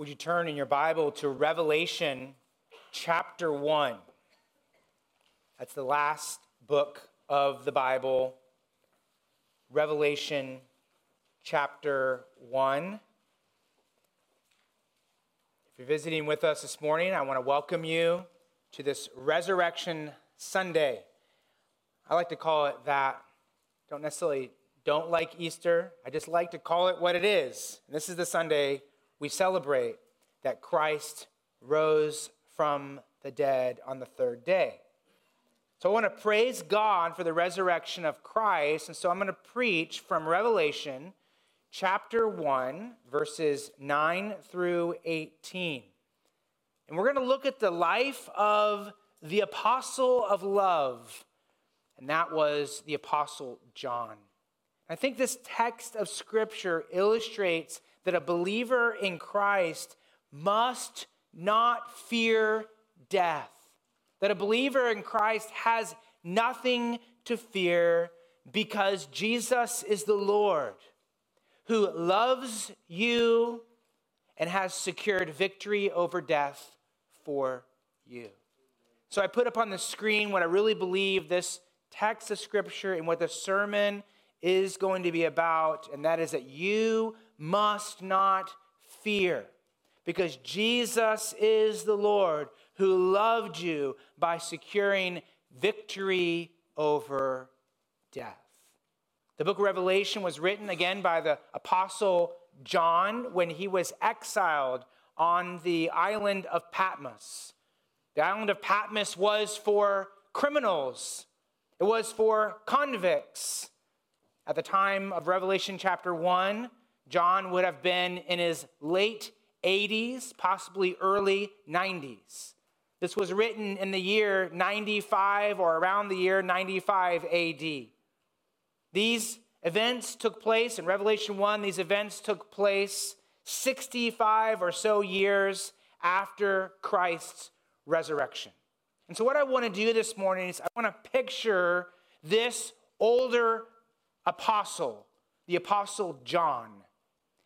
would you turn in your Bible to Revelation chapter 1? That's the last book of the Bible. Revelation chapter 1. If you're visiting with us this morning, I want to welcome you to this Resurrection Sunday. I like to call it that. Don't necessarily don't like Easter. I just like to call it what it is. And this is the Sunday we celebrate that Christ rose from the dead on the third day. So I want to praise God for the resurrection of Christ. And so I'm going to preach from Revelation chapter 1, verses 9 through 18. And we're going to look at the life of the apostle of love, and that was the apostle John. I think this text of scripture illustrates that a believer in Christ must not fear death. That a believer in Christ has nothing to fear because Jesus is the Lord who loves you and has secured victory over death for you. So I put up on the screen what I really believe this text of scripture and what the sermon is going to be about, and that is that you must not fear because Jesus is the Lord who loved you by securing victory over death. The book of Revelation was written again by the apostle John when he was exiled on the island of Patmos. The island of Patmos was for criminals, it was for convicts. At the time of Revelation chapter 1, John would have been in his late 80s, possibly early 90s. This was written in the year 95 or around the year 95 AD. These events took place in Revelation 1, these events took place 65 or so years after Christ's resurrection. And so, what I want to do this morning is I want to picture this older apostle, the apostle John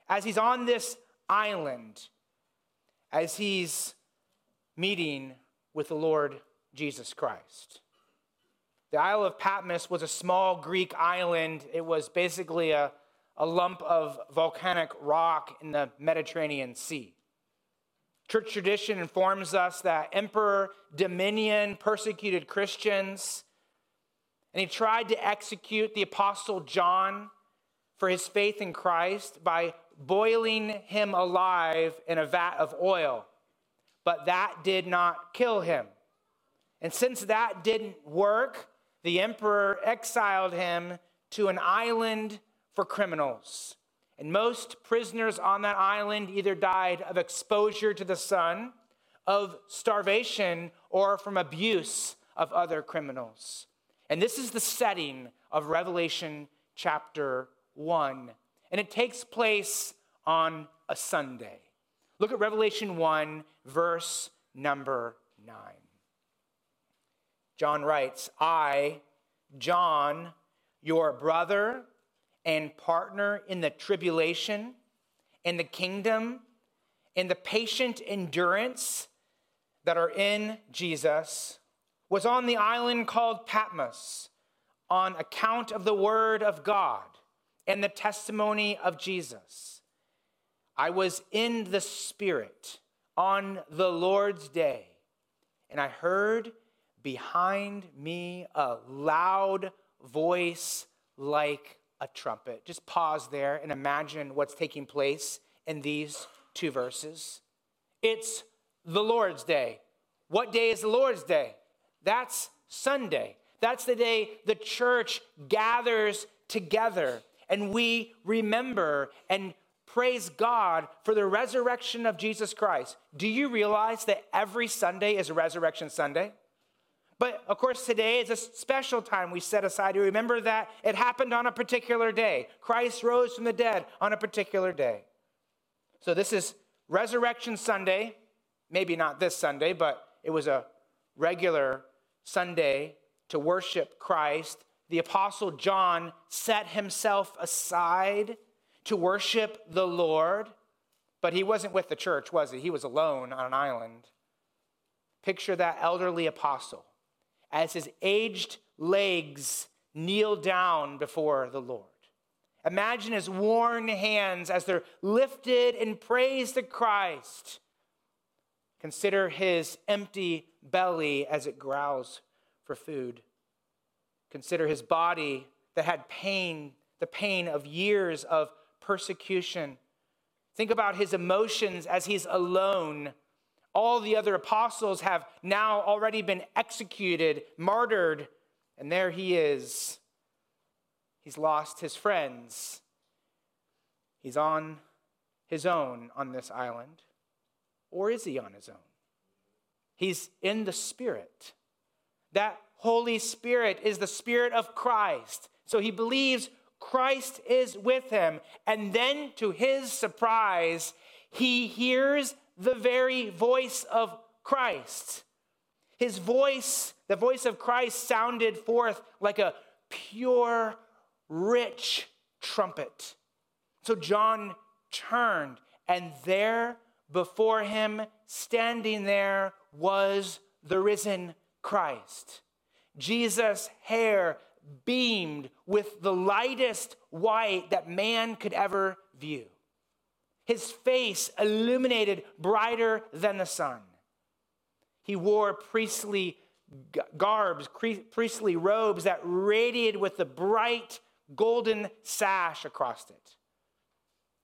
as he's on this island, as he's meeting with the Lord Jesus Christ. The Isle of Patmos was a small Greek island. It was basically a, a lump of volcanic rock in the Mediterranean Sea. Church tradition informs us that Emperor Domitian persecuted Christians, and he tried to execute the Apostle John for his faith in Christ by boiling him alive in a vat of oil. But that did not kill him. And since that didn't work, the emperor exiled him to an island for criminals. And most prisoners on that island either died of exposure to the sun, of starvation, or from abuse of other criminals. And this is the setting of Revelation chapter 1 and it takes place on a Sunday. Look at Revelation 1, verse number 9. John writes, I, John, your brother and partner in the tribulation, in the kingdom, in the patient endurance that are in Jesus, was on the island called Patmos on account of the word of God and the testimony of Jesus. I was in the Spirit on the Lord's day, and I heard behind me a loud voice like a trumpet. Just pause there and imagine what's taking place in these two verses. It's the Lord's day. What day is the Lord's day? That's Sunday. That's the day the church gathers together and we remember and praise God for the resurrection of Jesus Christ. Do you realize that every Sunday is a resurrection Sunday? But of course, today is a special time we set aside to remember that it happened on a particular day. Christ rose from the dead on a particular day. So this is Resurrection Sunday. Maybe not this Sunday, but it was a regular Sunday to worship Christ the Apostle John set himself aside to worship the Lord. But he wasn't with the church, was he? He was alone on an island. Picture that elderly apostle as his aged legs kneel down before the Lord. Imagine his worn hands as they're lifted in praise to Christ. Consider his empty belly as it growls for food. Consider his body that had pain, the pain of years of persecution. Think about his emotions as he's alone. All the other apostles have now already been executed, martyred, and there he is. He's lost his friends. He's on his own on this island. Or is he on his own? He's in the Spirit. That Holy Spirit is the Spirit of Christ. So he believes Christ is with him. And then, to his surprise, he hears the very voice of Christ. His voice, the voice of Christ, sounded forth like a pure, rich trumpet. So John turned, and there before him, standing there, was the risen Christ. Jesus' hair beamed with the lightest white that man could ever view. His face illuminated brighter than the sun. He wore priestly garbs, priestly robes that radiated with the bright golden sash across it.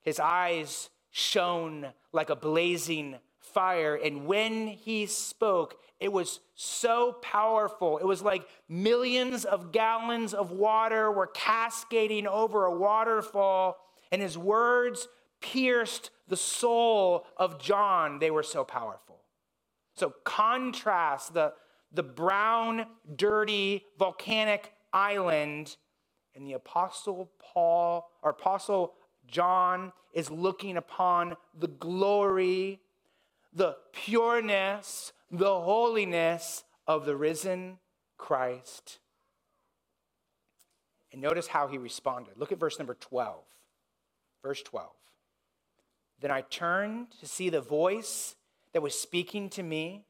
His eyes shone like a blazing fire, and when he spoke, it was so powerful. It was like millions of gallons of water were cascading over a waterfall, and his words pierced the soul of John. They were so powerful. So, contrast the, the brown, dirty, volcanic island, and the Apostle Paul, or Apostle John, is looking upon the glory, the pureness, the holiness of the risen Christ. And notice how he responded. Look at verse number 12. Verse 12. Then I turned to see the voice that was speaking to me.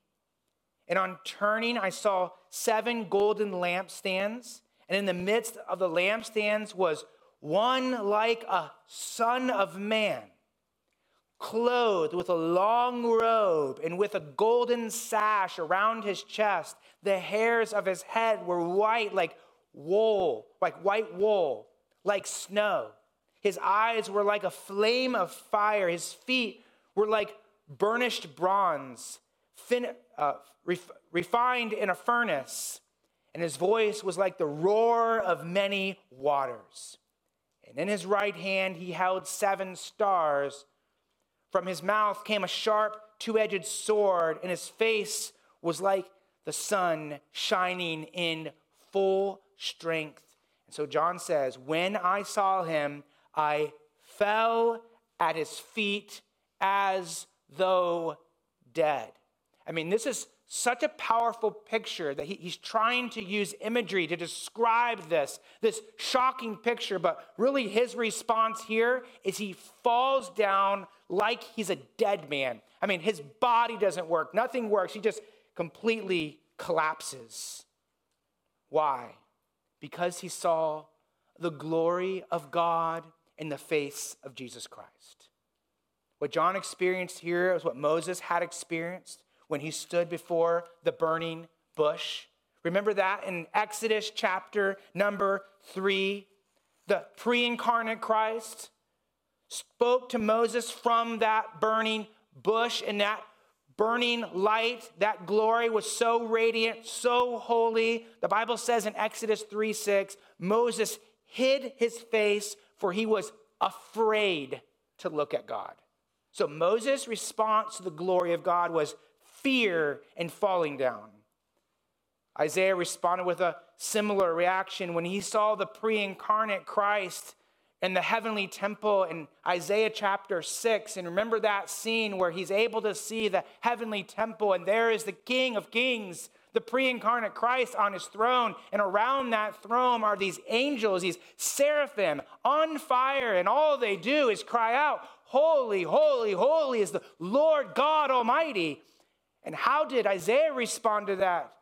And on turning, I saw seven golden lampstands. And in the midst of the lampstands was one like a son of man clothed with a long robe and with a golden sash around his chest. The hairs of his head were white like wool, like white wool, like snow. His eyes were like a flame of fire. His feet were like burnished bronze, fin, uh, ref, refined in a furnace. And his voice was like the roar of many waters. And in his right hand he held seven stars from his mouth came a sharp, two edged sword, and his face was like the sun shining in full strength. And so John says, When I saw him, I fell at his feet as though dead. I mean, this is such a powerful picture that he, he's trying to use imagery to describe this, this shocking picture. But really, his response here is he falls down like he's a dead man. I mean, his body doesn't work, nothing works. He just completely collapses. Why? Because he saw the glory of God in the face of Jesus Christ. What John experienced here is what Moses had experienced when he stood before the burning bush. Remember that in Exodus chapter number three? The pre incarnate Christ spoke to Moses from that burning bush, and that burning light, that glory was so radiant, so holy. The Bible says in Exodus 3 6, Moses hid his face, for he was afraid to look at God. So Moses' response to the glory of God was fear and falling down. Isaiah responded with a similar reaction when he saw the pre incarnate Christ in the heavenly temple in Isaiah chapter 6. And remember that scene where he's able to see the heavenly temple, and there is the King of Kings, the pre incarnate Christ on his throne. And around that throne are these angels, these seraphim on fire, and all they do is cry out, Holy, holy, holy is the Lord God Almighty. And how did Isaiah respond to that?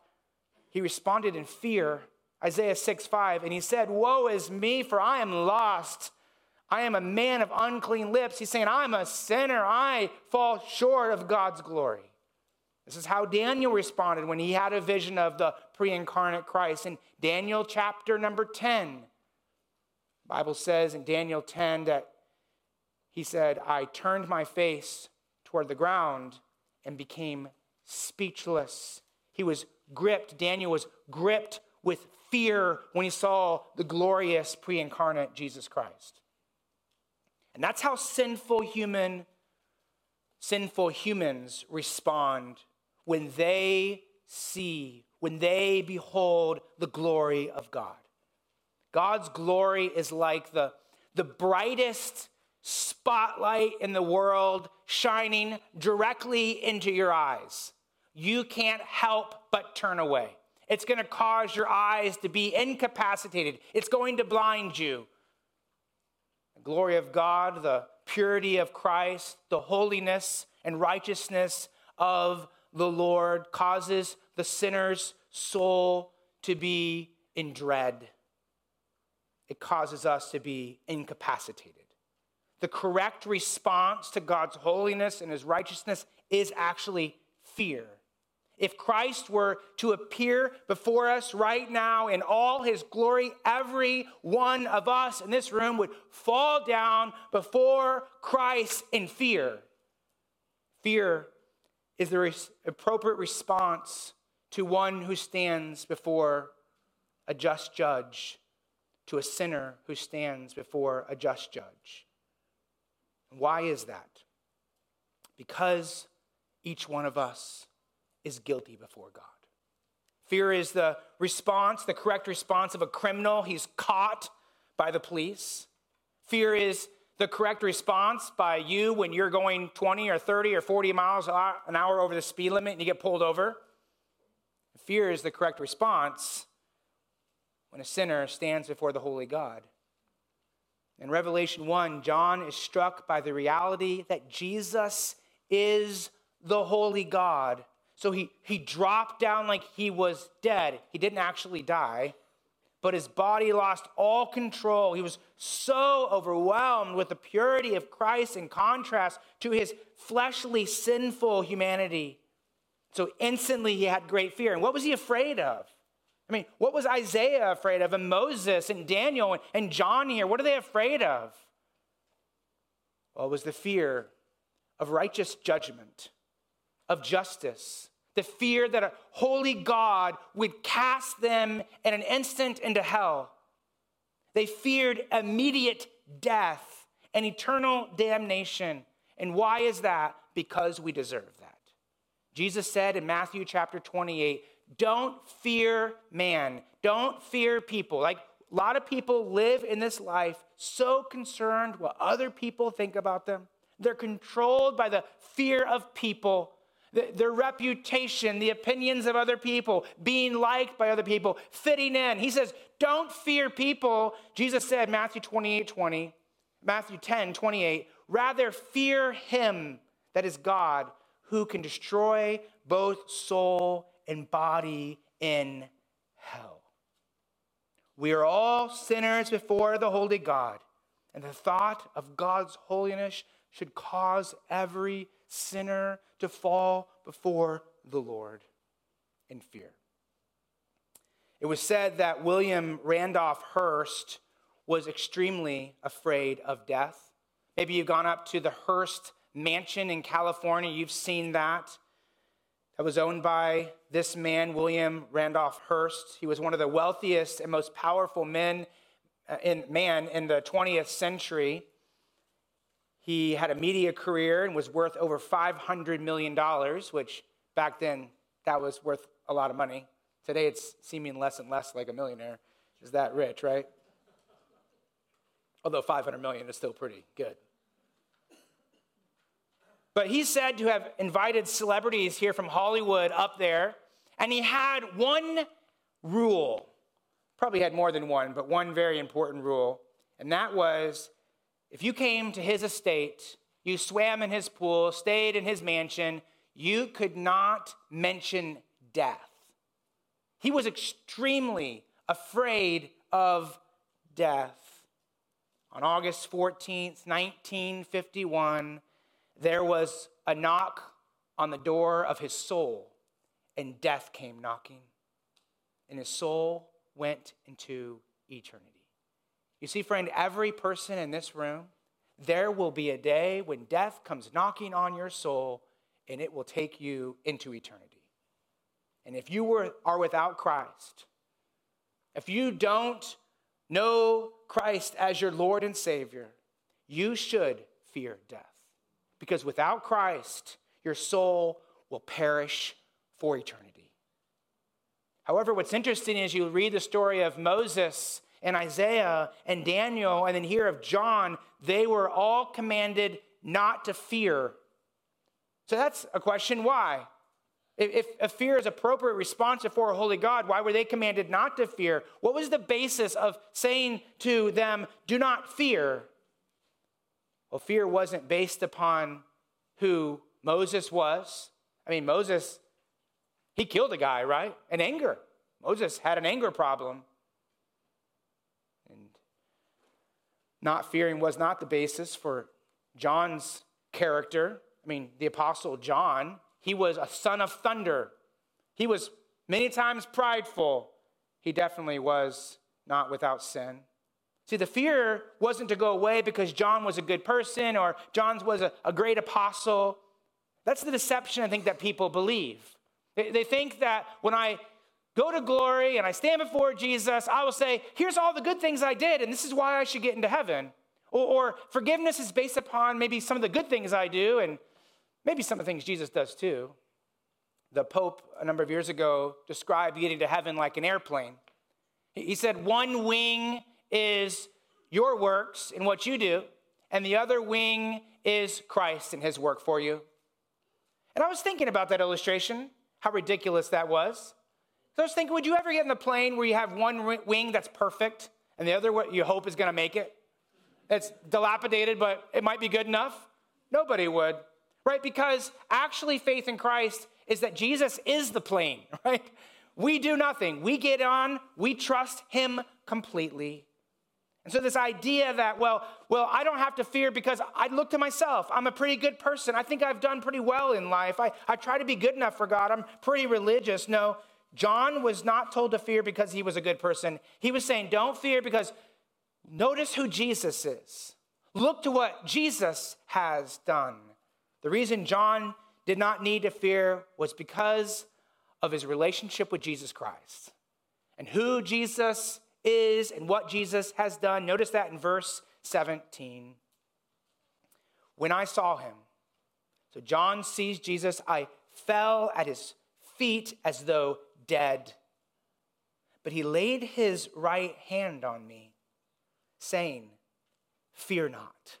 He responded in fear. Isaiah 6 5, and he said, Woe is me, for I am lost. I am a man of unclean lips. He's saying, I'm a sinner. I fall short of God's glory. This is how Daniel responded when he had a vision of the pre incarnate Christ. In Daniel chapter number 10, Bible says in Daniel 10 that he said, I turned my face toward the ground and became speechless. He was gripped, Daniel was gripped with fear when he saw the glorious pre incarnate Jesus Christ. And that's how sinful human sinful humans respond when they see, when they behold the glory of God. God's glory is like the, the brightest spotlight in the world shining directly into your eyes. You can't help but turn away. It's going to cause your eyes to be incapacitated, it's going to blind you. The glory of God, the purity of Christ, the holiness and righteousness of the Lord causes the sinner's soul to be in dread it causes us to be incapacitated. The correct response to God's holiness and his righteousness is actually fear. If Christ were to appear before us right now in all his glory, every one of us in this room would fall down before Christ in fear. Fear is the appropriate response to one who stands before a just judge to a sinner who stands before a just judge. Why is that? Because each one of us is guilty before God. Fear is the response, the correct response of a criminal. He's caught by the police. Fear is the correct response by you when you're going 20 or 30 or 40 miles an hour over the speed limit and you get pulled over. Fear is the correct response when a sinner stands before the holy God. In Revelation 1, John is struck by the reality that Jesus is the holy God. So he, he dropped down like he was dead. He didn't actually die, but his body lost all control. He was so overwhelmed with the purity of Christ in contrast to his fleshly, sinful humanity. So instantly he had great fear. And what was he afraid of? I mean, what was Isaiah afraid of, and Moses and Daniel and John here? What are they afraid of? Well, it was the fear of righteous judgment, of justice, the fear that a holy God would cast them in an instant into hell. They feared immediate death and eternal damnation. And why is that? Because we deserve that. Jesus said in Matthew chapter 28 don't fear man. Don't fear people. Like a lot of people live in this life so concerned what other people think about them. They're controlled by the fear of people, their reputation, the opinions of other people, being liked by other people, fitting in. He says, Don't fear people. Jesus said, Matthew 28 20, Matthew 10 28, rather fear him that is God who can destroy both soul and body in hell. We are all sinners before the holy God, and the thought of God's holiness should cause every sinner to fall before the Lord in fear. It was said that William Randolph Hearst was extremely afraid of death. Maybe you've gone up to the Hearst Mansion in California, you've seen that that was owned by this man, William Randolph Hearst. He was one of the wealthiest and most powerful men uh, in man in the 20th century. He had a media career and was worth over $500 million, which back then that was worth a lot of money. Today it's seeming less and less like a millionaire is that rich, right? Although 500 million is still pretty good. But he's said to have invited celebrities here from Hollywood up there, and he had one rule. Probably had more than one, but one very important rule. And that was if you came to his estate you swam in his pool, stayed in his mansion, you could not mention death. He was extremely afraid of death. On August 14th, 1951, there was a knock on the door of his soul, and death came knocking, and his soul went into eternity. You see, friend, every person in this room, there will be a day when death comes knocking on your soul, and it will take you into eternity. And if you were, are without Christ, if you don't know Christ as your Lord and Savior, you should fear death. Because without Christ, your soul will perish for eternity. However, what's interesting is you read the story of Moses and Isaiah and Daniel, and then here of John, they were all commanded not to fear. So that's a question why? If, if fear is appropriate response before a holy God, why were they commanded not to fear? What was the basis of saying to them, do not fear? Well, fear wasn't based upon who Moses was. I mean, Moses, he killed a guy, right? In anger. Moses had an anger problem. And not fearing was not the basis for John's character. I mean, the apostle John, he was a son of thunder. He was many times prideful. He definitely was not without sin. See, the fear wasn't to go away because John was a good person or John was a, a great apostle. That's the deception I think that people believe. They, they think that when I go to glory and I stand before Jesus, I will say, Here's all the good things I did, and this is why I should get into heaven. Or, or forgiveness is based upon maybe some of the good things I do, and Maybe some of the things Jesus does too. The Pope, a number of years ago, described getting to heaven like an airplane. He said, One wing is your works and what you do, and the other wing is Christ and his work for you. And I was thinking about that illustration, how ridiculous that was. So I was thinking, would you ever get in the plane where you have one wing that's perfect and the other what you hope is going to make it? It's dilapidated, but it might be good enough? Nobody would right? Because actually, faith in Christ is that Jesus is the plane, right? We do nothing. We get on, we trust Him completely. And so this idea that, well, well, I don't have to fear because I look to myself. I'm a pretty good person. I think I've done pretty well in life. I, I try to be good enough for God. I'm pretty religious. No, John was not told to fear because he was a good person. He was saying, don't fear because notice who Jesus is. Look to what Jesus has done. The reason John did not need to fear was because of his relationship with Jesus Christ and who Jesus is and what Jesus has done. Notice that in verse 17. When I saw him, so John sees Jesus, I fell at his feet as though dead. But he laid his right hand on me, saying, Fear not.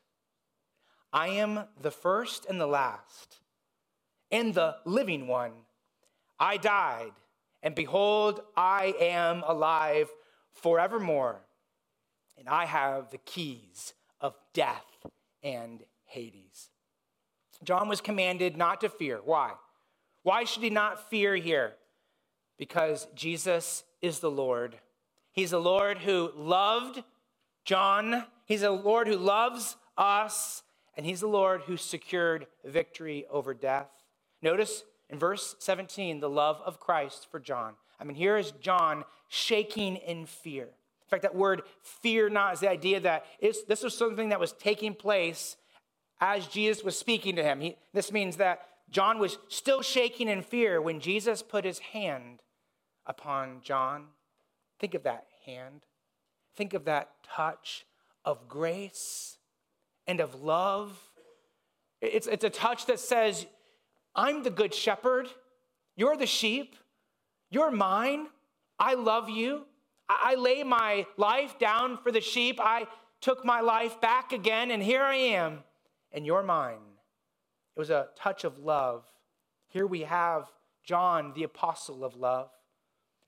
I am the first and the last, and the living one. I died, and behold, I am alive forevermore, and I have the keys of death and Hades. John was commanded not to fear. Why? Why should he not fear here? Because Jesus is the Lord. He's the Lord who loved John. He's a Lord who loves us and he's the Lord who secured victory over death. Notice in verse 17 the love of Christ for John. I mean, here is John shaking in fear. In fact, that word fear not is the idea that this was something that was taking place as Jesus was speaking to him. He, this means that John was still shaking in fear when Jesus put his hand upon John. Think of that hand. Think of that touch of grace and of love. It's, it's a touch that says, I'm the good shepherd. You're the sheep. You're mine. I love you. I, I lay my life down for the sheep. I took my life back again, and here I am, and you're mine. It was a touch of love. Here we have John, the apostle of love.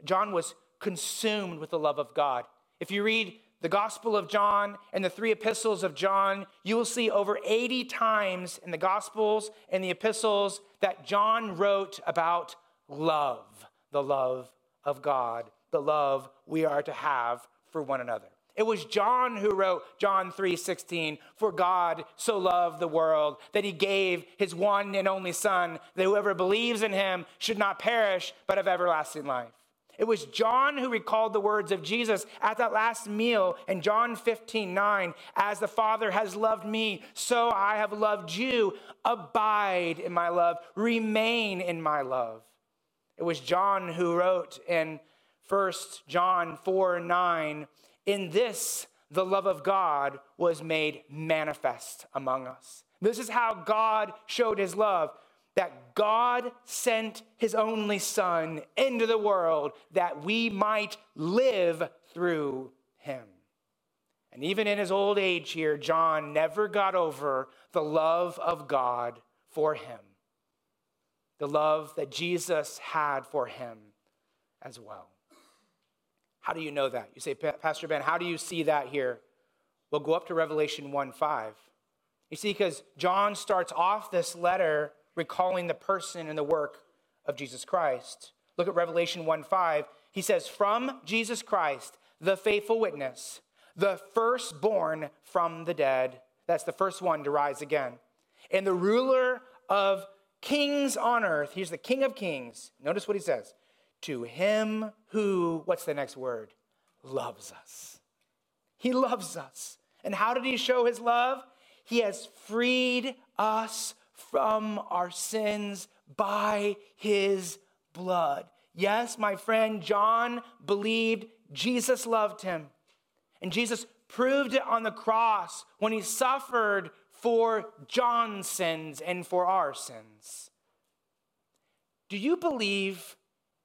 John was consumed with the love of God. If you read the Gospel of John and the three epistles of John, you will see over 80 times in the Gospels and the epistles that John wrote about love, the love of God, the love we are to have for one another. It was John who wrote John 3:16, "For God so loved the world that he gave his one and only son, that whoever believes in him should not perish but have everlasting life." It was John who recalled the words of Jesus at that last meal in John 15, 9. As the Father has loved me, so I have loved you. Abide in my love, remain in my love. It was John who wrote in 1 John 4, 9, In this the love of God was made manifest among us. This is how God showed his love that God sent his only Son into the world that we might live through him. And even in his old age here, John never got over the love of God for him, the love that Jesus had for him as well. How do you know that? You say, Pastor Ben, how do you see that here? Well, go up to Revelation 1 5. You see, because John starts off this letter recalling the person and the work of Jesus Christ. Look at Revelation 1 5. He says, From Jesus Christ, the faithful witness, the firstborn from the dead. That's the first one to rise again. And the ruler of kings on earth. He's the king of kings. Notice what he says. To him who, what's the next word? Loves us. He loves us. And how did he show his love? He has freed us from our sins by his blood. Yes, my friend John believed Jesus loved him. And Jesus proved it on the cross when he suffered for John's sins and for our sins. Do you believe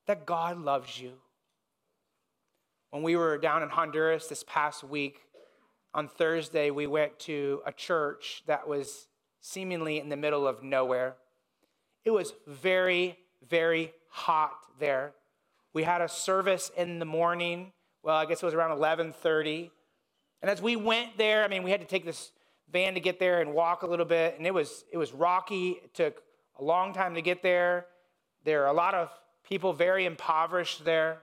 that God loves you? When we were down in Honduras this past week, on Thursday, we went to a church that was seemingly in the middle of nowhere. It was very, very hot there. We had a service in the morning. Well, I guess it was around 11:30. And as we went there, I mean, we had to take this van to get there and walk a little bit, and it was it was rocky. It took a long time to get there. There are a lot of people very impoverished there.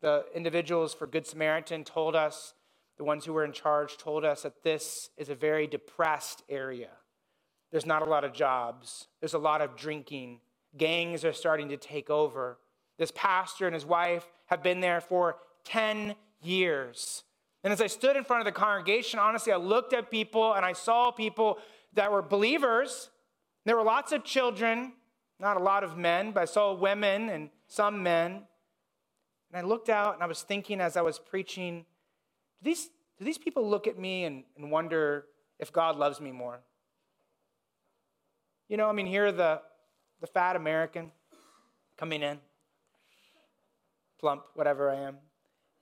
The individuals for Good Samaritan told us, the ones who were in charge told us that this is a very depressed area. There's not a lot of jobs, there's a lot of drinking. Gangs are starting to take over. This pastor and his wife have been there for 10 years. And as I stood in front of the congregation, honestly, I looked at people and I saw people that were believers. There were lots of children, not a lot of men, but I saw women and some men. And I looked out and I was thinking as I was preaching, do these, do these people look at me and, and wonder if God loves me more? You know, I mean, here the, the fat American coming in, plump, whatever I am.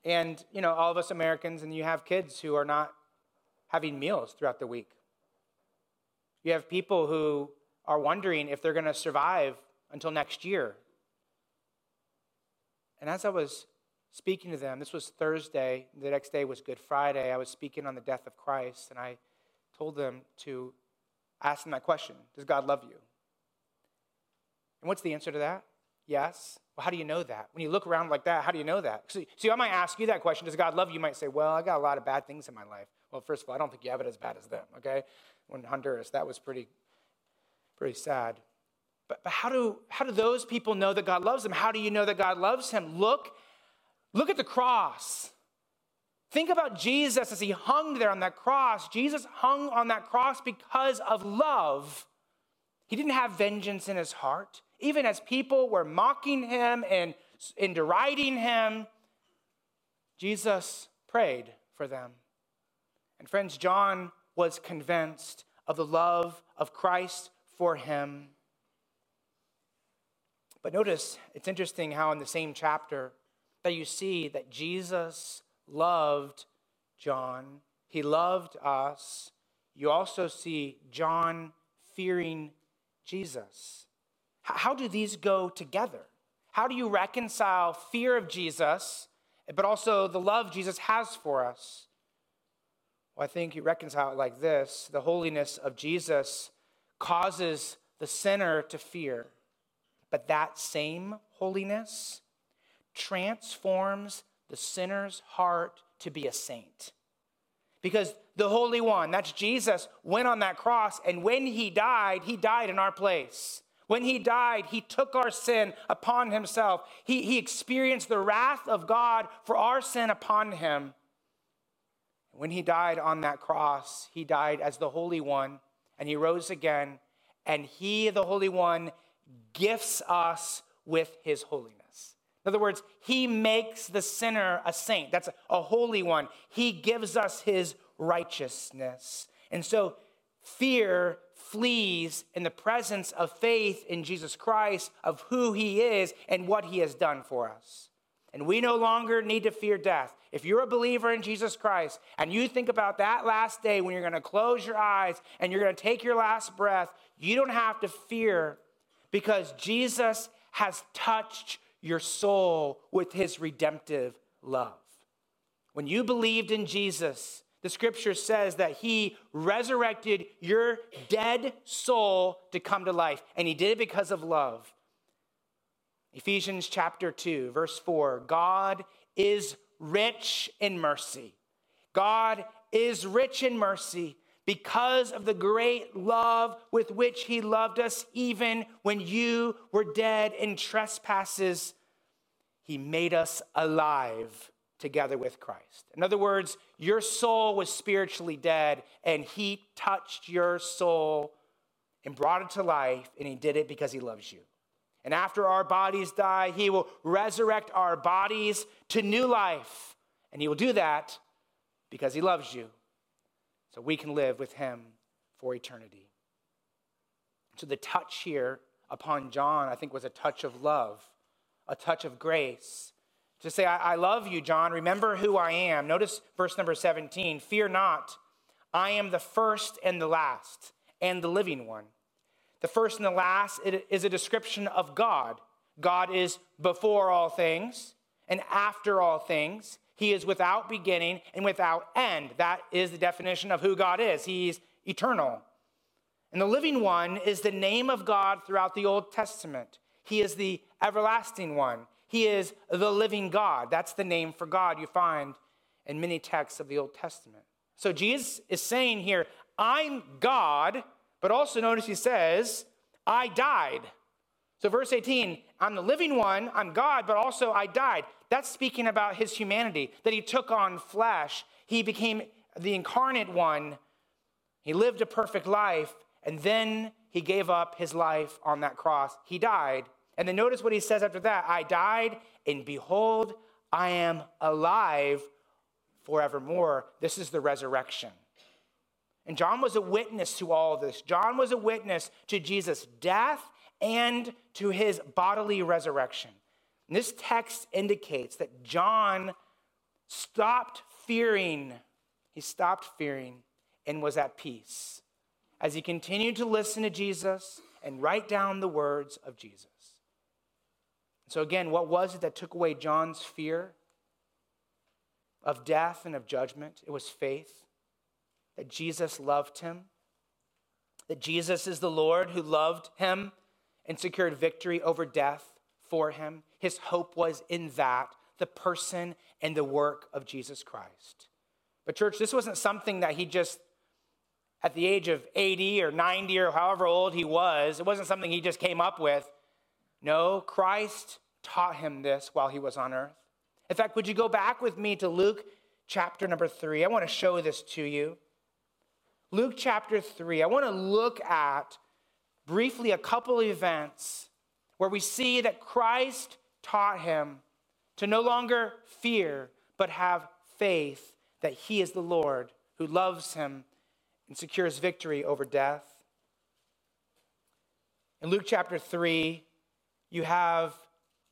And, you know, all of us Americans, and you have kids who are not having meals throughout the week. You have people who are wondering if they're going to survive until next year. And as I was speaking to them, this was Thursday, the next day was Good Friday, I was speaking on the death of Christ, and I told them to ask them that question Does God love you? And what's the answer to that? Yes. Well, how do you know that? When you look around like that, how do you know that? So, see, I might ask you that question Does God love you? You might say, Well, I got a lot of bad things in my life. Well, first of all, I don't think you have it as bad as them, okay? When Honduras, that was pretty, pretty sad. But, but how, do, how do those people know that God loves them? How do you know that God loves him? Look, look at the cross. Think about Jesus as he hung there on that cross. Jesus hung on that cross because of love. He didn't have vengeance in his heart. Even as people were mocking him and, and deriding him, Jesus prayed for them. And friends, John was convinced of the love of Christ for him. But notice, it's interesting how in the same chapter that you see that Jesus loved John, he loved us. You also see John fearing Jesus. How do these go together? How do you reconcile fear of Jesus, but also the love Jesus has for us? Well, I think you reconcile it like this the holiness of Jesus causes the sinner to fear, but that same holiness transforms the sinner's heart to be a saint. Because the Holy One, that's Jesus, went on that cross, and when he died, he died in our place. When he died, he took our sin upon himself. He, he experienced the wrath of God for our sin upon him. When he died on that cross, he died as the Holy One, and he rose again, and he, the Holy One, gifts us with his holiness. In other words, he makes the sinner a saint. That's a, holy one. He gives us his righteousness. And so fear flees in the presence of faith in Jesus Christ, of who he is and what he has done for us. And we no longer need to fear death. If you're a believer in Jesus Christ and you think about that last day when you're going to close your eyes and you're going to take your last breath, you don't have to fear because Jesus has touched your soul with his redemptive love. When you believed in Jesus, the scripture says that he resurrected your dead soul to come to life, and he did it because of love. Ephesians chapter 2, verse 4 God is rich in mercy. God is rich in mercy because of the great love with which he loved us, even when you were dead in trespasses, he made us alive together with Christ. In other words, your soul was spiritually dead, and he touched your soul and brought it to life, and he did it because he loves you. And after our bodies die, he will resurrect our bodies to new life. And he will do that because he loves you so we can live with him for eternity. So the touch here upon John, I think, was a touch of love, a touch of grace. To say, I, I love you, John. Remember who I am. Notice verse number 17 Fear not, I am the first and the last, and the living one. The first and the last is a description of God. God is before all things and after all things. He is without beginning and without end. That is the definition of who God is. He's eternal. And the living one is the name of God throughout the Old Testament. He is the everlasting one. He is the living God. That's the name for God you find in many texts of the Old Testament. So Jesus is saying here, I'm God, but also notice he says, I died. So, verse 18, I'm the living one, I'm God, but also I died. That's speaking about his humanity, that he took on flesh. He became the incarnate one. He lived a perfect life, and then he gave up his life on that cross. He died. And then notice what he says after that I died, and behold, I am alive forevermore. This is the resurrection. And John was a witness to all this. John was a witness to Jesus' death and to his bodily resurrection. And this text indicates that John stopped fearing. He stopped fearing and was at peace as he continued to listen to Jesus and write down the words of Jesus. So, again, what was it that took away John's fear of death and of judgment? It was faith that Jesus loved him, that Jesus is the Lord who loved him and secured victory over death for him. His hope was in that, the person and the work of Jesus Christ. But, church, this wasn't something that he just, at the age of 80 or 90 or however old he was, it wasn't something he just came up with. No, Christ taught him this while he was on earth. In fact, would you go back with me to Luke chapter number three? I want to show this to you. Luke chapter three, I want to look at briefly a couple events where we see that Christ taught him to no longer fear, but have faith that he is the Lord who loves him and secures victory over death. In Luke chapter 3, you have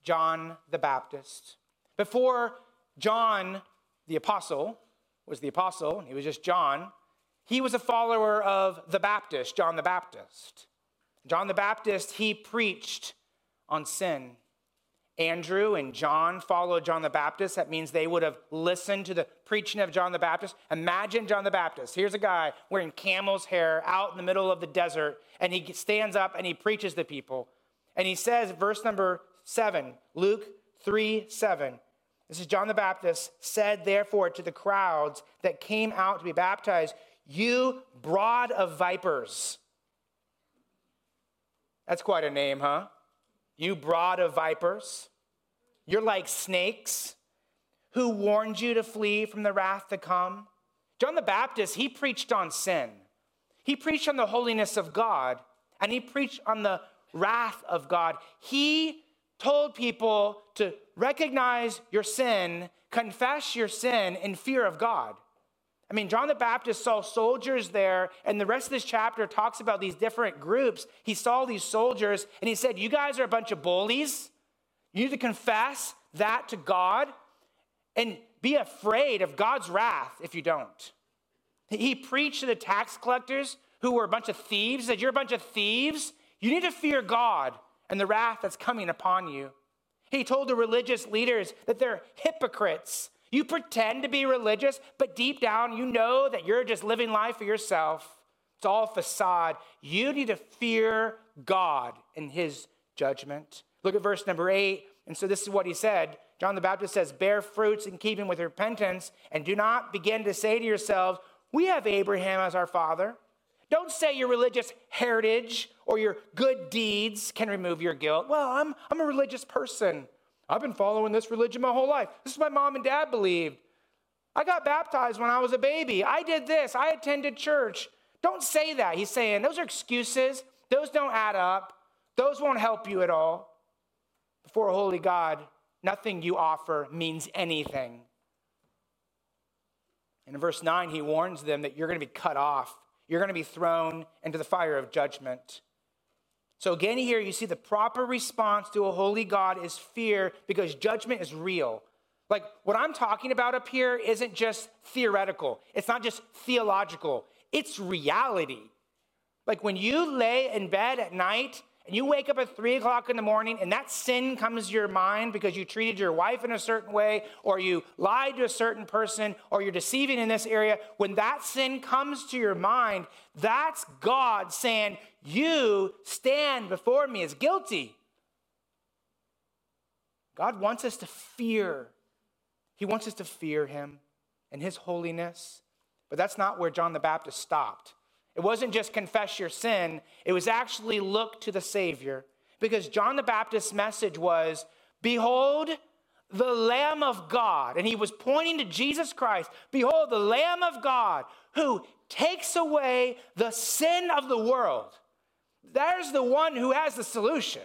John the Baptist. Before John the apostle was the apostle, and he was just John, he was a follower of the Baptist, John the Baptist. John the Baptist, he preached on sin Andrew and John followed John the Baptist. That means they would have listened to the preaching of John the Baptist. Imagine John the Baptist. Here's a guy wearing camel's hair out in the middle of the desert, and he stands up and he preaches to people. And he says, verse number seven, Luke 3 7. This is John the Baptist said, therefore, to the crowds that came out to be baptized, You brood of vipers. That's quite a name, huh? You brood of vipers. You're like snakes. Who warned you to flee from the wrath to come? John the Baptist, he preached on sin. He preached on the holiness of God, and he preached on the wrath of God. He told people to recognize your sin, confess your sin in fear of God. I mean, John the Baptist saw soldiers there, and the rest of this chapter talks about these different groups. He saw these soldiers, and he said, You guys are a bunch of bullies. You need to confess that to God and be afraid of God's wrath if you don't. He preached to the tax collectors who were a bunch of thieves, said, You're a bunch of thieves. You need to fear God and the wrath that's coming upon you. He told the religious leaders that they're hypocrites you pretend to be religious, but deep down, you know that you're just living life for yourself. It's all facade. You need to fear God and his judgment. Look at verse number eight. And so, this is what he said John the Baptist says, Bear fruits in keeping with repentance, and do not begin to say to yourselves, We have Abraham as our father. Don't say your religious heritage or your good deeds can remove your guilt. Well, I'm, I'm a religious person. I've been following this religion my whole life. This is what my mom and dad believed. I got baptized when I was a baby. I did this. I attended church. Don't say that. He's saying those are excuses. Those don't add up. Those won't help you at all. Before a holy God, nothing you offer means anything. In verse 9, he warns them that you're going to be cut off, you're going to be thrown into the fire of judgment. So, again, here you see the proper response to a holy God is fear because judgment is real. Like what I'm talking about up here isn't just theoretical, it's not just theological, it's reality. Like when you lay in bed at night and you wake up at three o'clock in the morning and that sin comes to your mind because you treated your wife in a certain way or you lied to a certain person or you're deceiving in this area, when that sin comes to your mind, that's God saying, You stand before me as guilty. God wants us to fear. He wants us to fear Him and His holiness. But that's not where John the Baptist stopped. It wasn't just confess your sin, it was actually look to the Savior. Because John the Baptist's message was, Behold, the Lamb of God. And he was pointing to Jesus Christ. Behold, the Lamb of God who takes away the sin of the world. There's the one who has the solution.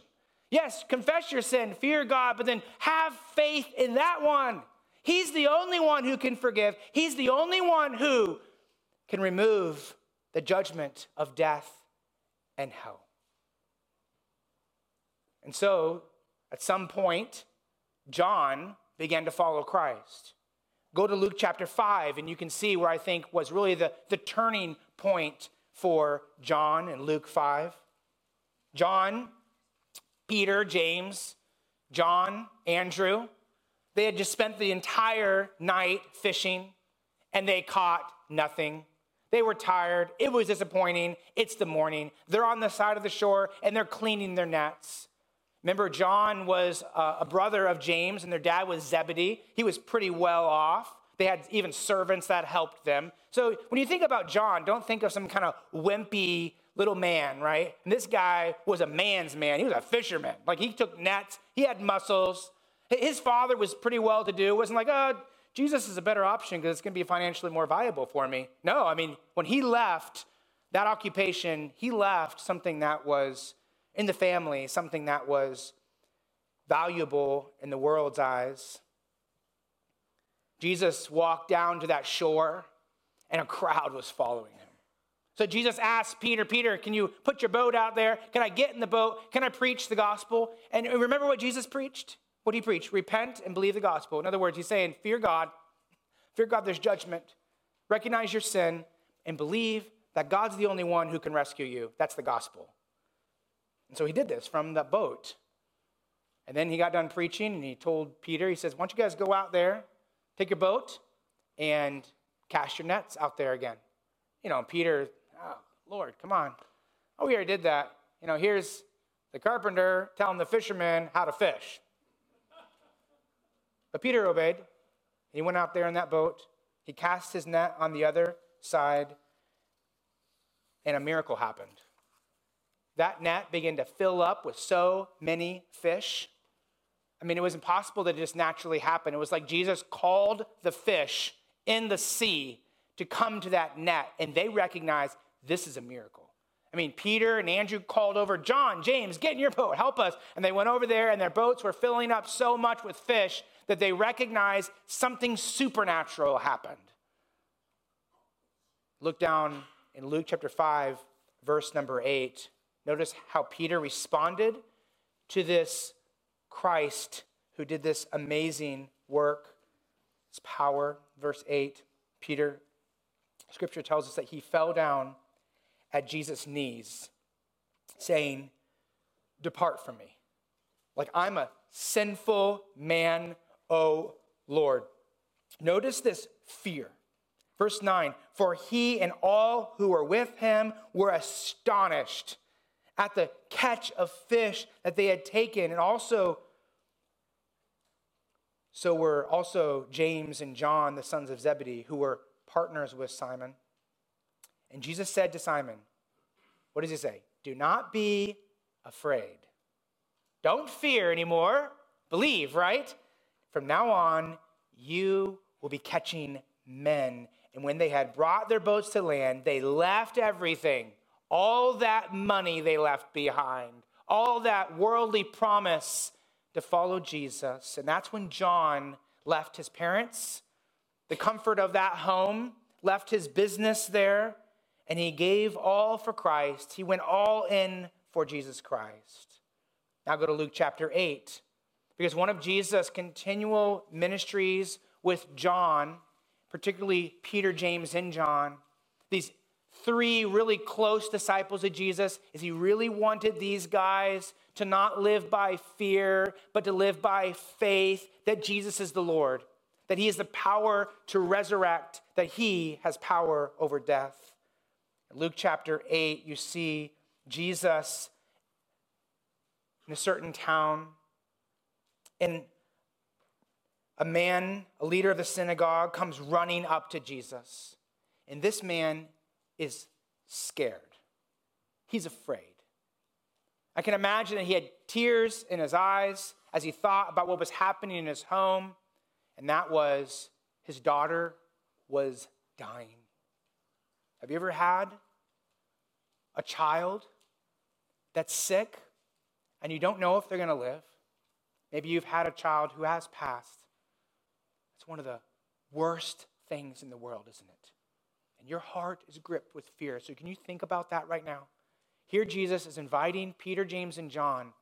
Yes, confess your sin, fear God, but then have faith in that one. He's the only one who can forgive. He's the only one who can remove the judgment of death and hell. And so, at some point, John began to follow Christ. Go to Luke chapter 5, and you can see where I think was really the, the turning point for John in Luke 5. John, Peter, James, John, Andrew, they had just spent the entire night fishing and they caught nothing. They were tired. It was disappointing. It's the morning. They're on the side of the shore and they're cleaning their nets. Remember, John was uh, a brother of James, and their dad was Zebedee. He was pretty well off. They had even servants that helped them. So when you think about John, don't think of some kind of wimpy little man, right? And this guy was a man's man. He was a fisherman. Like he took nets, he had muscles. His father was pretty well to do. Wasn't like, oh, Jesus is a better option because it's going to be financially more viable for me. No, I mean, when he left that occupation, he left something that was in the family, something that was valuable in the world's eyes. Jesus walked down to that shore, and a crowd was following him. So Jesus asked Peter, Peter, can you put your boat out there? Can I get in the boat? Can I preach the gospel? And remember what Jesus preached? What he preached? Repent and believe the gospel. In other words, he's saying, Fear God. Fear God, there's judgment. Recognize your sin and believe that God's the only one who can rescue you. That's the gospel. And so he did this from the boat. And then he got done preaching and he told Peter, he says, Why don't you guys go out there, take your boat, and cast your nets out there again? You know, Peter, oh, Lord, come on. Oh, we already did that. You know, here's the carpenter telling the fishermen how to fish. But Peter obeyed. He went out there in that boat. He cast his net on the other side, and a miracle happened. That net began to fill up with so many fish I mean, it was impossible to just naturally happen. It was like Jesus called the fish in the sea to come to that net, and they recognized this is a miracle. I mean, Peter and Andrew called over, John, James, get in your boat, help us. And they went over there, and their boats were filling up so much with fish that they recognized something supernatural happened. Look down in Luke chapter 5, verse number 8. Notice how Peter responded to this Christ who did this amazing work, his power. Verse 8, Peter, scripture tells us that he fell down at Jesus' knees, saying, Depart from me. Like I'm a sinful man, O Lord. Notice this fear. Verse 9, for he and all who were with him were astonished at the catch of fish that they had taken, and also so were also James and John, the sons of Zebedee, who were partners with Simon. And Jesus said to Simon, What does he say? Do not be afraid. Don't fear anymore. Believe, right? From now on, you will be catching men. And when they had brought their boats to land, they left everything, all that money they left behind, all that worldly promise to follow Jesus. And that's when John left his parents, the comfort of that home, left his business there, and he gave all for Christ. He went all in for Jesus Christ. Now go to Luke chapter 8, because one of Jesus' continual ministries with John, particularly Peter, James, and John, these three really close disciples of Jesus, is he really wanted these guys to not live by fear, but to live by faith that Jesus is the Lord, that he has the power to resurrect, that he has power over death. In Luke chapter 8, you see Jesus in a certain town, and a man, a leader of the synagogue, comes running up to Jesus. And this man is scared. He's afraid. I can imagine that he had tears in his eyes as he thought about what was happening in his home, and that was his daughter was dying. Have you ever had a child that's sick and you don't know if they're going to live? Maybe you've had a child who has passed. It's one of the worst things in the world, isn't it? And your heart is gripped with fear. So, can you think about that right now? Here, Jesus is inviting Peter, James, and John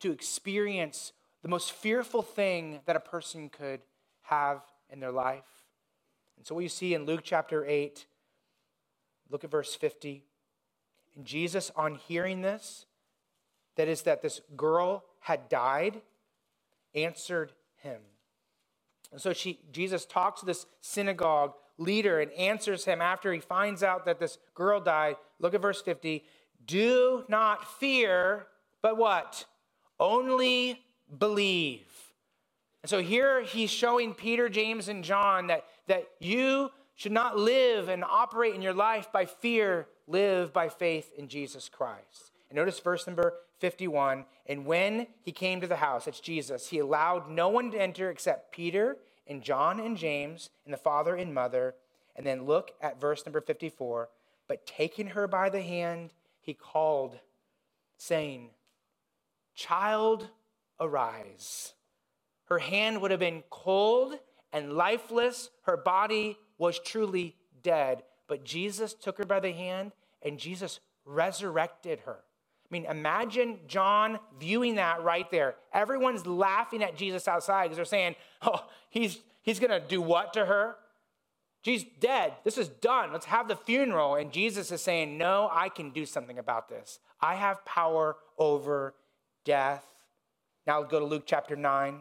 to experience the most fearful thing that a person could have in their life. And so, what you see in Luke chapter 8, look at verse 50. And Jesus, on hearing this, that is, that this girl had died, answered him. And so she, Jesus talks to this synagogue leader and answers him after he finds out that this girl died. Look at verse 50. Do not fear, but what? Only believe. And so here he's showing Peter, James, and John that, that you should not live and operate in your life by fear, live by faith in Jesus Christ. Notice verse number 51 And when he came to the house, it's Jesus, he allowed no one to enter except Peter and John and James and the father and mother. And then look at verse number 54 But taking her by the hand, he called, saying, Child, arise. Her hand would have been cold and lifeless. Her body was truly dead. But Jesus took her by the hand and Jesus resurrected her. I mean, imagine John viewing that right there. Everyone's laughing at Jesus outside because they're saying, Oh, he's, he's going to do what to her? She's dead. This is done. Let's have the funeral. And Jesus is saying, No, I can do something about this. I have power over death Now go to Luke chapter 9,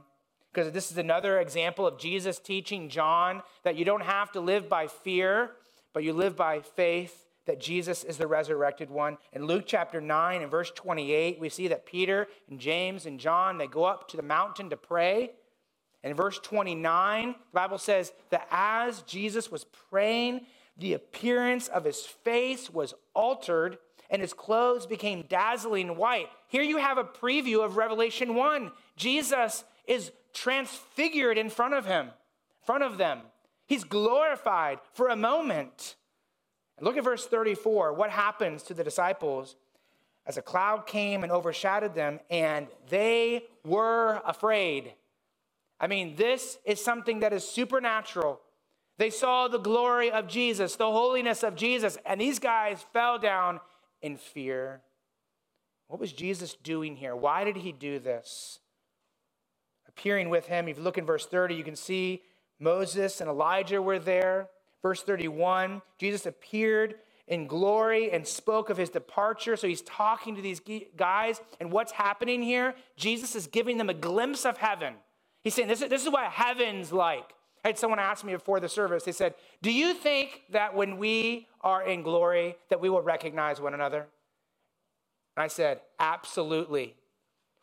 because this is another example of Jesus teaching John that you don't have to live by fear, but you live by faith that Jesus is the resurrected one. In Luke chapter 9 and verse 28, we see that Peter and James and John, they go up to the mountain to pray. And in verse 29, the Bible says that as Jesus was praying, the appearance of his face was altered and his clothes became dazzling white. Here you have a preview of Revelation 1. Jesus is transfigured in front of him, in front of them. He's glorified for a moment. Look at verse 34. What happens to the disciples as a cloud came and overshadowed them, and they were afraid? I mean, this is something that is supernatural. They saw the glory of Jesus, the holiness of Jesus, and these guys fell down in fear. What was Jesus doing here? Why did he do this? Appearing with him, if you look in verse 30, you can see Moses and Elijah were there. Verse 31, Jesus appeared in glory and spoke of his departure. So he's talking to these guys, and what's happening here? Jesus is giving them a glimpse of heaven. He's saying, This is, this is what heaven's like. I had someone ask me before the service, they said, Do you think that when we are in glory, that we will recognize one another? And I said, Absolutely.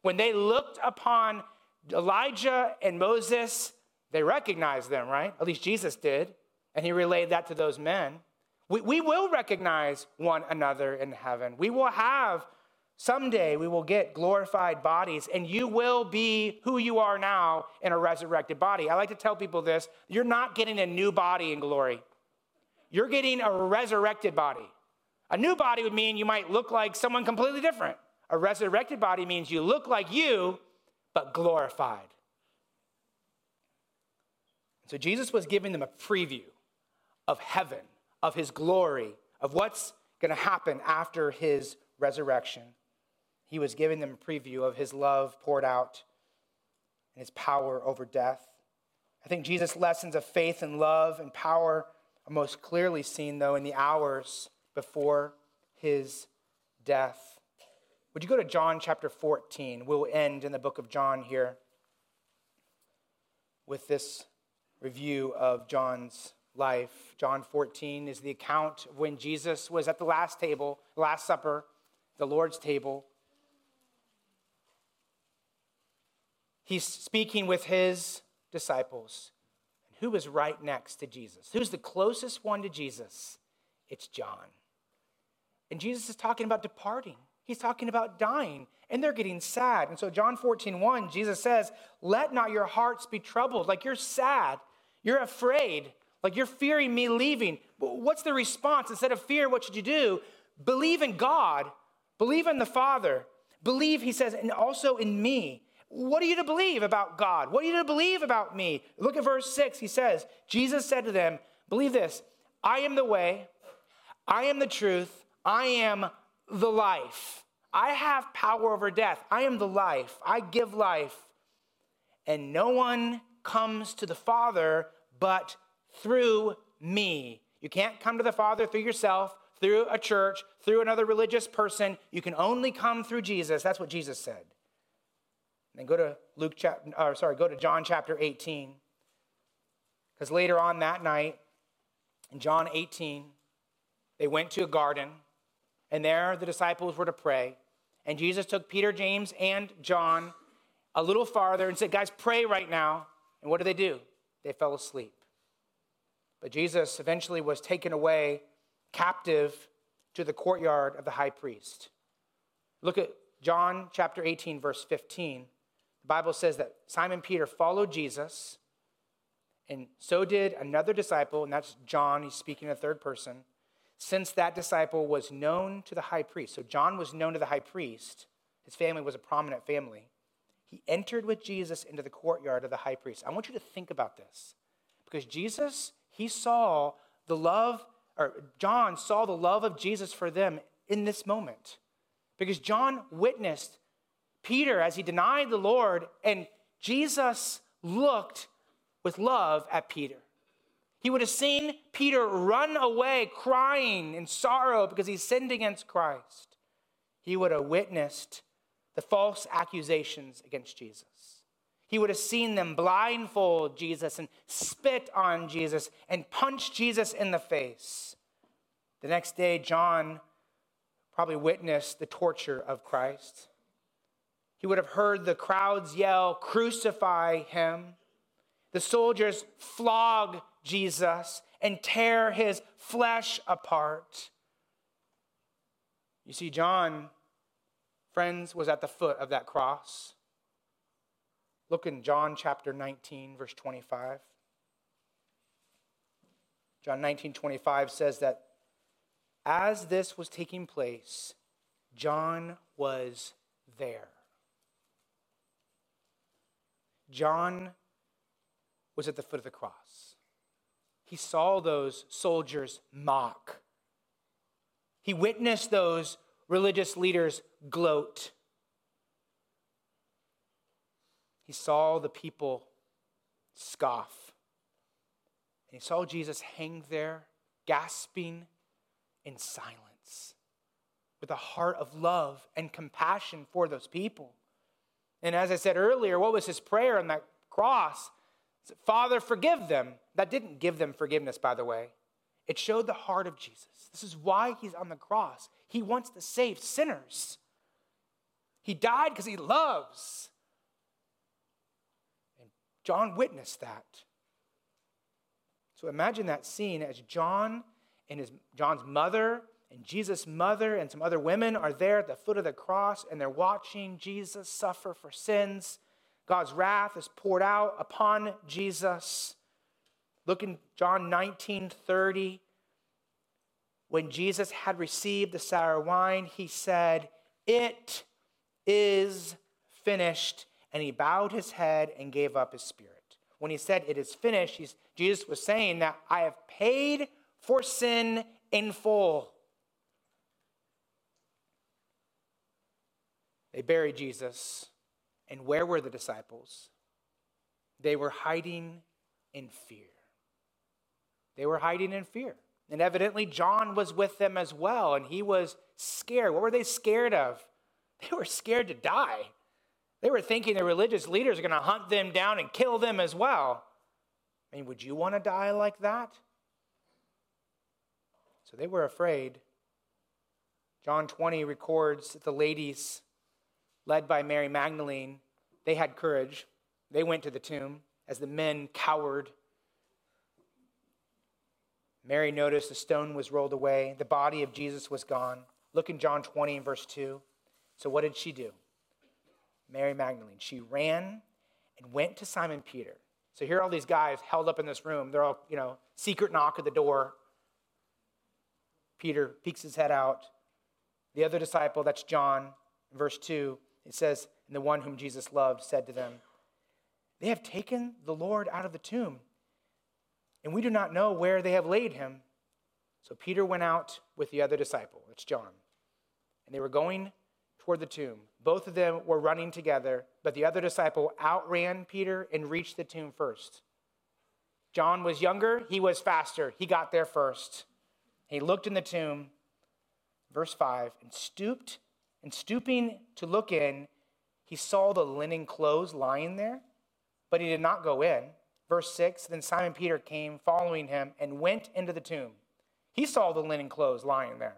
When they looked upon Elijah and Moses, they recognized them, right? At least Jesus did. And he relayed that to those men. We, we will recognize one another in heaven. We will have Someday we will get glorified bodies, and you will be who you are now in a resurrected body. I like to tell people this you're not getting a new body in glory, you're getting a resurrected body. A new body would mean you might look like someone completely different. A resurrected body means you look like you, but glorified. So Jesus was giving them a preview of heaven, of his glory, of what's going to happen after his resurrection. He was giving them a preview of his love poured out and his power over death. I think Jesus' lessons of faith and love and power are most clearly seen, though, in the hours before his death. Would you go to John chapter 14? We'll end in the book of John here with this review of John's life. John 14 is the account of when Jesus was at the last table, Last Supper, the Lord's table. he's speaking with his disciples. And who is right next to Jesus? Who's the closest one to Jesus? It's John. And Jesus is talking about departing. He's talking about dying, and they're getting sad. And so, John 14, 1, Jesus says, Let not your hearts be troubled. Like you're sad, you're afraid, like you're fearing me leaving. What's the response? Instead of fear, what should you do? Believe in God, believe in the Father, believe, he says, and also in me. What are you to believe about God? What are you to believe about me? Look at verse 6. He says, Jesus said to them, Believe this I am the way, I am the truth, I am the life. I have power over death. I am the life. I give life. And no one comes to the Father but through me. You can't come to the Father through yourself, through a church, through another religious person. You can only come through Jesus. That's what Jesus said. And go to Luke chapter, or sorry, go to John chapter 18. Because later on that night, in John 18, they went to a garden, and there the disciples were to pray. And Jesus took Peter, James, and John a little farther and said, Guys, pray right now. And what did they do? They fell asleep. But Jesus eventually was taken away captive to the courtyard of the high priest. Look at John chapter 18, verse 15. The Bible says that Simon Peter followed Jesus, and so did another disciple, and that's John. He's speaking in a third person. Since that disciple was known to the high priest, so John was known to the high priest, his family was a prominent family. He entered with Jesus into the courtyard of the high priest. I want you to think about this because Jesus, he saw the love, or John saw the love of Jesus for them in this moment. Because John witnessed Peter as he denied the Lord, and Jesus looked with love at Peter. He would have seen Peter run away crying in sorrow because he sinned against Christ. He would have witnessed the false accusations against Jesus. He would have seen them blindfold Jesus and spit on Jesus and punch Jesus in the face. The next day, John probably witnessed the torture of Christ. He would have heard the crowds yell, Crucify him. The soldiers flog Jesus and tear his flesh apart. You see, John, friends, was at the foot of that cross. Look in John chapter 19, verse 25. John 19, 25 says that as this was taking place, John was there. John was at the foot of the cross. He saw those soldiers mock. He witnessed those religious leaders gloat. He saw the people scoff. And he saw Jesus hang there, gasping in silence, with a heart of love and compassion for those people. And as I said earlier, what was his prayer on that cross? Father, forgive them. That didn't give them forgiveness, by the way. It showed the heart of Jesus. This is why he's on the cross. He wants to save sinners. He died because he loves. John witnessed that. So imagine that scene as John and his John's mother and Jesus' mother and some other women are there at the foot of the cross and they're watching Jesus suffer for sins. God's wrath is poured out upon Jesus. Look in John 19 30. When Jesus had received the sour wine, he said, It is finished. And he bowed his head and gave up his spirit. When he said, It is finished, Jesus was saying that I have paid for sin in full. They buried Jesus. And where were the disciples? They were hiding in fear. They were hiding in fear. And evidently, John was with them as well, and he was scared. What were they scared of? They were scared to die. They were thinking the religious leaders are going to hunt them down and kill them as well. I mean, would you want to die like that? So they were afraid. John 20 records that the ladies, led by Mary Magdalene, they had courage. They went to the tomb as the men cowered. Mary noticed the stone was rolled away, the body of Jesus was gone. Look in John 20 and verse 2. So, what did she do? Mary Magdalene. She ran and went to Simon Peter. So, here are all these guys held up in this room. They're all, you know, secret knock at the door. Peter peeks his head out. The other disciple, that's John, verse 2, it says, And the one whom Jesus loved said to them, They have taken the Lord out of the tomb, and we do not know where they have laid him. So Peter went out with the other disciple, that's John, and they were going toward the tomb. Both of them were running together, but the other disciple outran Peter and reached the tomb first. John was younger, he was faster. He got there first. He looked in the tomb, verse 5, and stooped, and stooping to look in, he saw the linen clothes lying there, but he did not go in. Verse 6 Then Simon Peter came following him and went into the tomb. He saw the linen clothes lying there,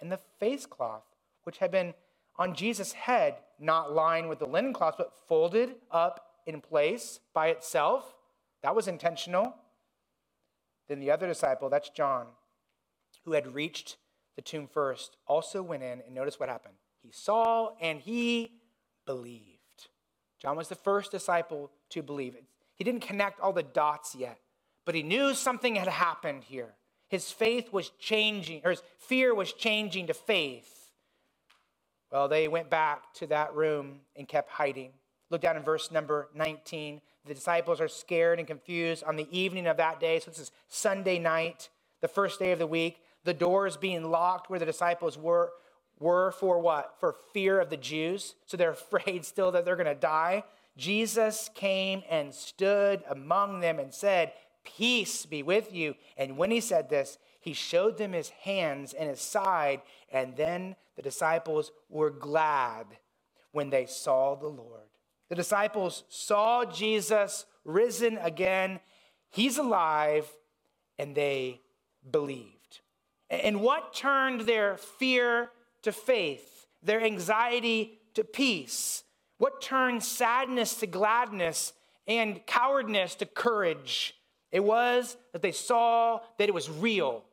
and the face cloth, which had been on Jesus' head, not lying with the linen cloth, but folded up in place by itself. That was intentional. Then the other disciple, that's John, who had reached the tomb first, also went in and notice what happened. He saw and he believed. John was the first disciple to believe. He didn't connect all the dots yet, but he knew something had happened here. His faith was changing, or his fear was changing to faith. Well, they went back to that room and kept hiding. Look down in verse number 19. The disciples are scared and confused on the evening of that day. So this is Sunday night, the first day of the week the doors being locked where the disciples were, were for what? For fear of the Jews. So they're afraid still that they're going to die. Jesus came and stood among them and said, Peace be with you. And when he said this, he showed them his hands and his side. And then the disciples were glad when they saw the Lord. The disciples saw Jesus risen again. He's alive, and they believed. And what turned their fear to faith, their anxiety to peace? What turned sadness to gladness and cowardness to courage? It was that they saw that it was real.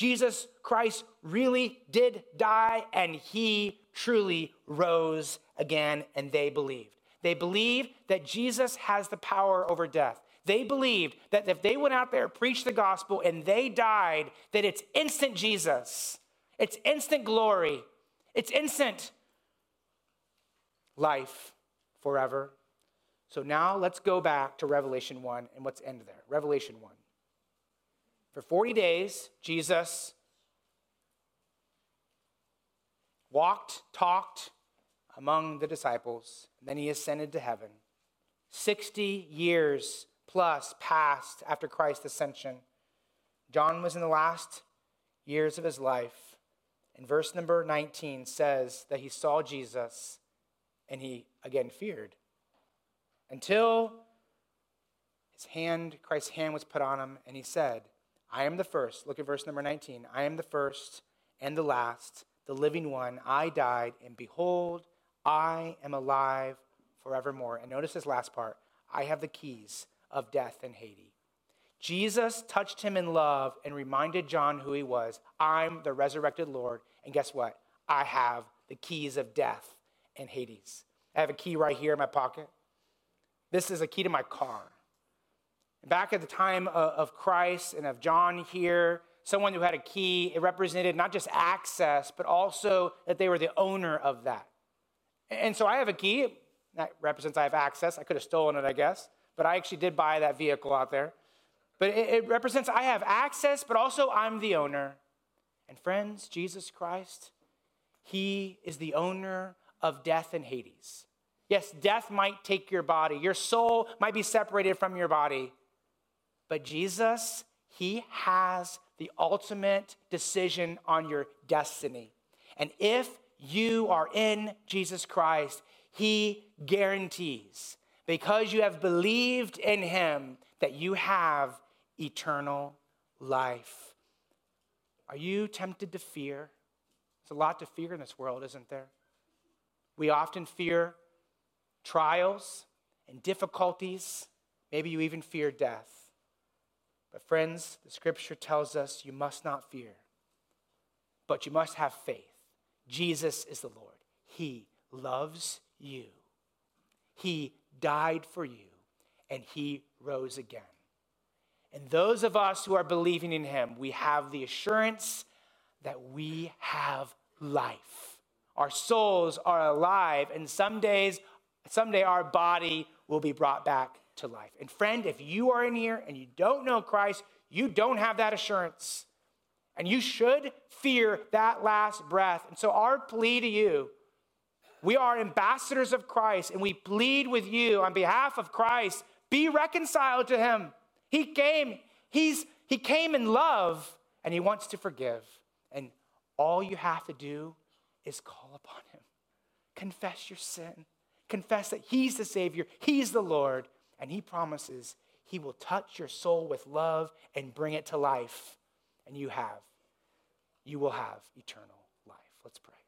Jesus Christ really did die, and he truly rose again, and they believed. They believed that Jesus has the power over death. They believed that if they went out there, preached the gospel, and they died, that it's instant Jesus. It's instant glory. It's instant life forever. So now let's go back to Revelation 1 and what's end there. Revelation 1. For 40 days, Jesus walked, talked among the disciples, and then he ascended to heaven. 60 years plus passed after Christ's ascension. John was in the last years of his life. And verse number 19 says that he saw Jesus and he again feared until his hand, Christ's hand was put on him, and he said, I am the first. Look at verse number 19. I am the first and the last, the living one. I died, and behold, I am alive forevermore. And notice this last part I have the keys of death and Hades. Jesus touched him in love and reminded John who he was. I'm the resurrected Lord. And guess what? I have the keys of death and Hades. I have a key right here in my pocket. This is a key to my car. Back at the time of Christ and of John here, someone who had a key, it represented not just access, but also that they were the owner of that. And so I have a key that represents I have access. I could have stolen it, I guess, but I actually did buy that vehicle out there. But it, it represents I have access, but also I'm the owner. And friends, Jesus Christ, He is the owner of death and Hades. Yes, death might take your body, your soul might be separated from your body, but Jesus, He has the ultimate decision on your destiny. And if you are in Jesus Christ, He guarantees, because you have believed in Him, that you have eternal life. Are you tempted to fear? There's a lot to fear in this world, isn't there? We often fear trials and difficulties. Maybe you even fear death. But, friends, the scripture tells us you must not fear, but you must have faith. Jesus is the Lord. He loves you, He died for you, and He rose again. And those of us who are believing in Him, we have the assurance that we have life. Our souls are alive, and some days, someday our body will be brought back to life. And friend, if you are in here and you don't know Christ, you don't have that assurance. And you should fear that last breath. And so, our plea to you we are ambassadors of Christ, and we plead with you on behalf of Christ be reconciled to him. He came, he's, he came in love, and he wants to forgive. And all you have to do is call upon him. Confess your sin. Confess that he's the Savior, he's the Lord, and he promises he will touch your soul with love and bring it to life. And you have you will have eternal life. Let's pray.